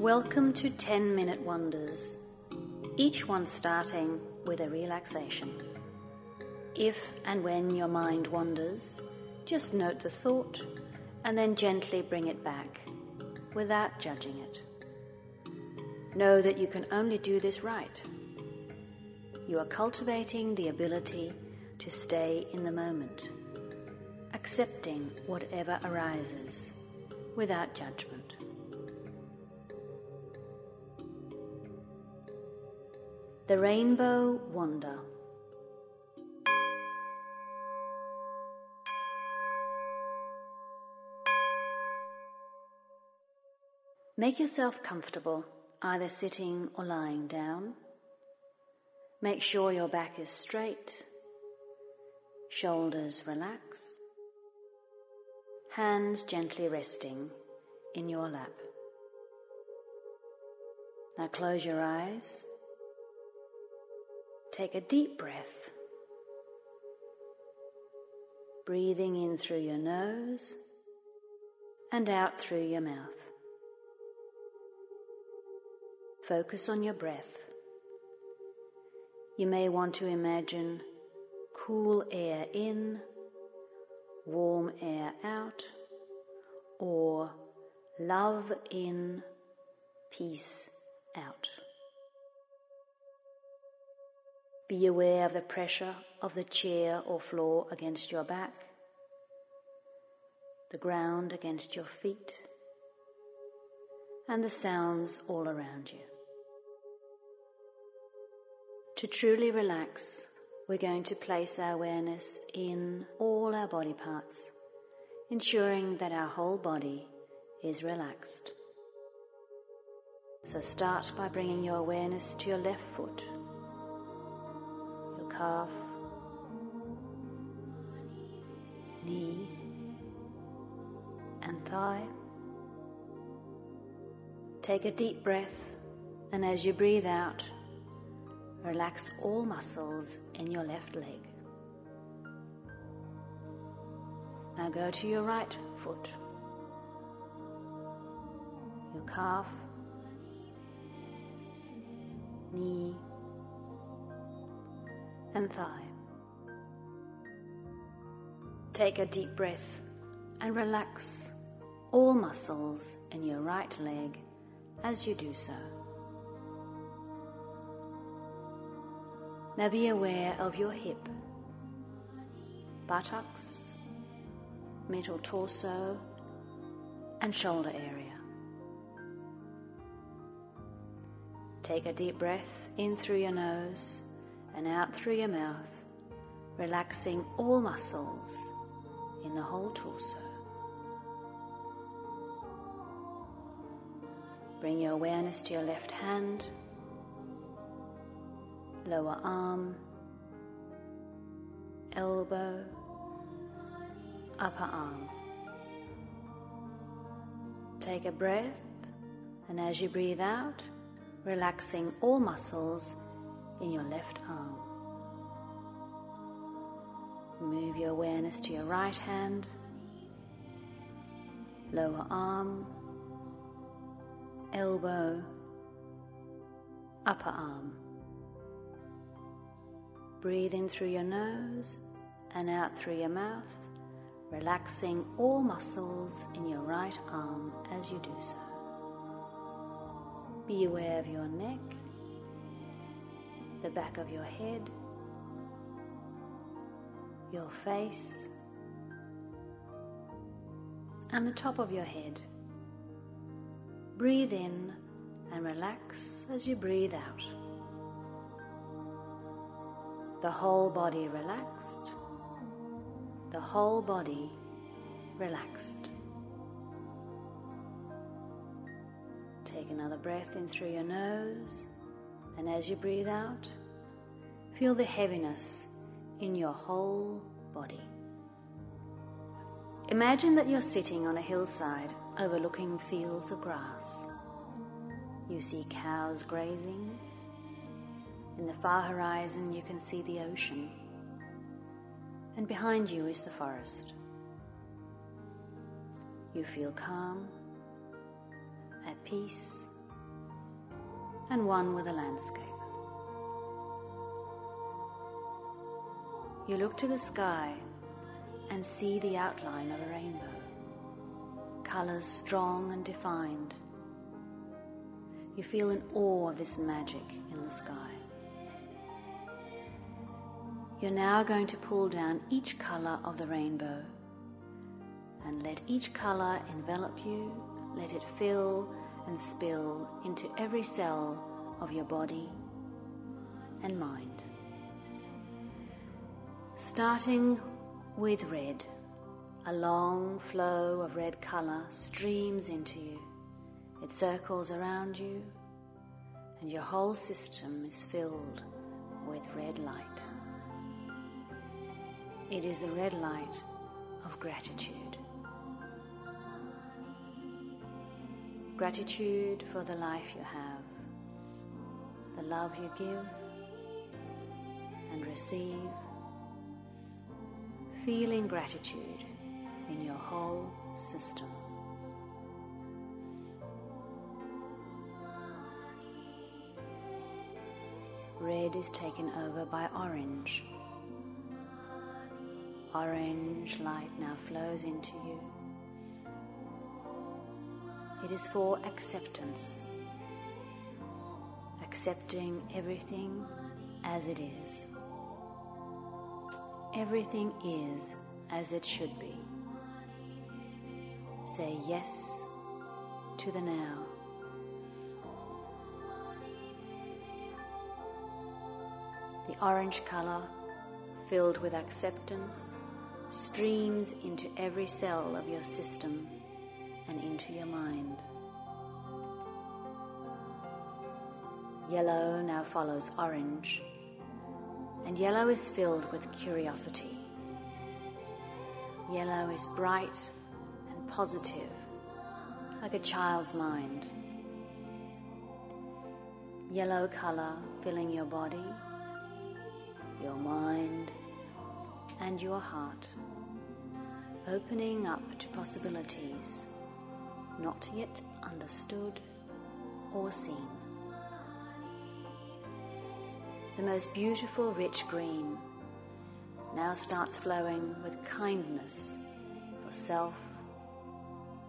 Welcome to 10 Minute Wonders, each one starting with a relaxation. If and when your mind wanders, just note the thought and then gently bring it back without judging it. Know that you can only do this right. You are cultivating the ability to stay in the moment, accepting whatever arises without judgment. The Rainbow Wonder. Make yourself comfortable, either sitting or lying down. Make sure your back is straight, shoulders relaxed, hands gently resting in your lap. Now close your eyes. Take a deep breath, breathing in through your nose and out through your mouth. Focus on your breath. You may want to imagine cool air in, warm air out, or love in, peace out. Be aware of the pressure of the chair or floor against your back, the ground against your feet, and the sounds all around you. To truly relax, we're going to place our awareness in all our body parts, ensuring that our whole body is relaxed. So start by bringing your awareness to your left foot, calf, knee, and thigh. Take a deep breath, and as you breathe out, Relax all muscles in your left leg. Now go to your right foot, your calf, knee, and thigh. Take a deep breath and relax all muscles in your right leg as you do so. Now be aware of your hip, buttocks, middle torso, and shoulder area. Take a deep breath in through your nose and out through your mouth, relaxing all muscles in the whole torso. Bring your awareness to your left hand lower arm, elbow, upper arm. Take a breath, and as you breathe out, relaxing all muscles in your left arm. Move your awareness to your right hand, lower arm, elbow, upper arm. Breathe in through your nose and out through your mouth, relaxing all muscles in your right arm as you do so. Be aware of your neck, the back of your head, your face, and the top of your head. Breathe in and relax as you breathe out the whole body relaxed, the whole body relaxed. Take another breath in through your nose, and as you breathe out, feel the heaviness in your whole body. Imagine that you're sitting on a hillside overlooking fields of grass. You see cows grazing in the far horizon, you can see the ocean, and behind you is the forest. You feel calm, at peace, and one with the landscape. You look to the sky and see the outline of a rainbow, colors strong and defined. You feel in awe of this magic in the sky. You're now going to pull down each color of the rainbow and let each color envelop you, let it fill and spill into every cell of your body and mind. Starting with red, a long flow of red color streams into you. It circles around you, and your whole system is filled with red light. It is the red light of gratitude. Gratitude for the life you have, the love you give and receive, feeling gratitude in your whole system. Red is taken over by orange. Orange light now flows into you. It is for acceptance, accepting everything as it is. Everything is as it should be. Say yes to the now. The orange color, filled with acceptance, streams into every cell of your system and into your mind. Yellow now follows orange, and yellow is filled with curiosity. Yellow is bright and positive, like a child's mind. Yellow color filling your body, your mind, and your heart, opening up to possibilities not yet understood or seen. The most beautiful rich green now starts flowing with kindness for self,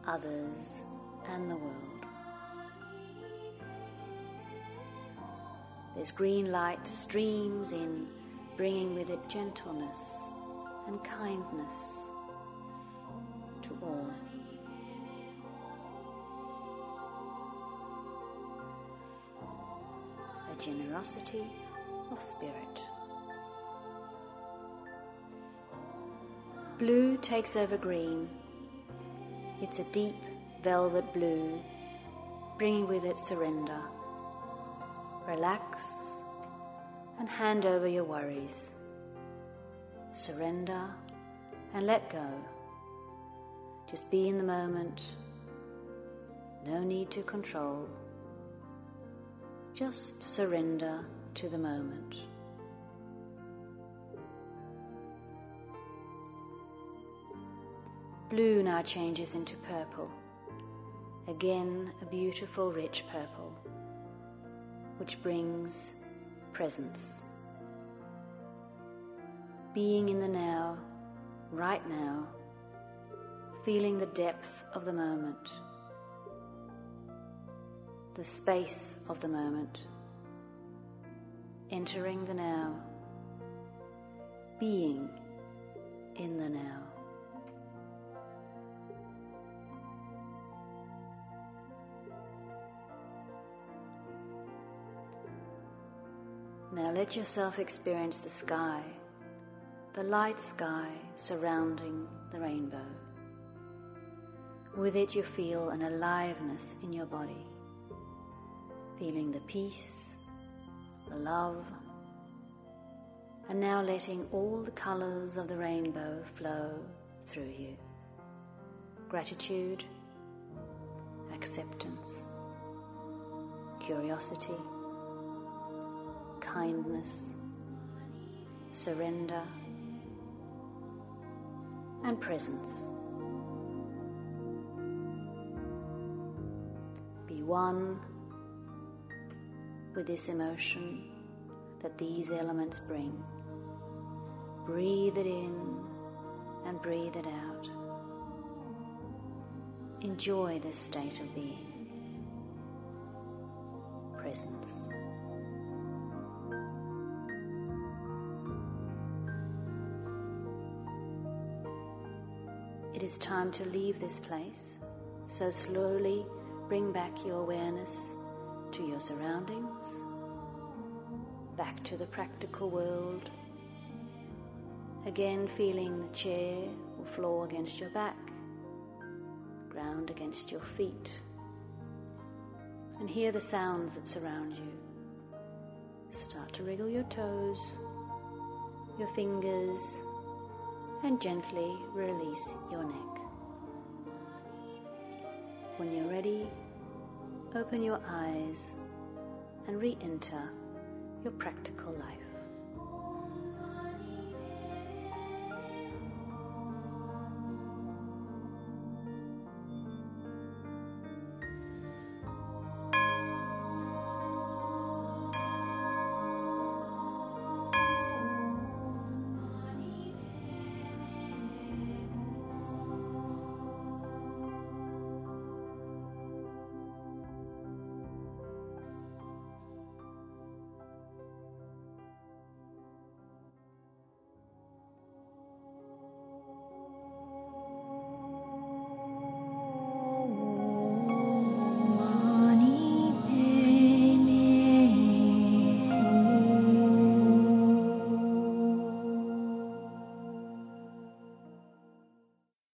others, and the world. This green light streams in, bringing with it gentleness and kindness to all. Generosity of spirit. Blue takes over green. It's a deep velvet blue, bringing with it surrender. Relax and hand over your worries surrender, and let go. Just be in the moment. No need to control. Just surrender to the moment. Blue now changes into purple. Again, a beautiful, rich purple, which brings presence being in the now, right now, feeling the depth of the moment, the space of the moment, entering the now, being in the now. Now let yourself experience the sky the light sky surrounding the rainbow. With it, you feel an aliveness in your body, feeling the peace, the love, and now letting all the colors of the rainbow flow through you. Gratitude, acceptance, curiosity, kindness, surrender and presence. Be one with this emotion that these elements bring. Breathe it in and breathe it out. Enjoy this state of being. Presence. It is time to leave this place, so slowly bring back your awareness to your surroundings, back to the practical world. Again, feeling the chair or floor against your back, ground against your feet, and hear the sounds that surround you. Start to wriggle your toes, your fingers, and gently release your neck. When you're ready, open your eyes and re enter your practical life.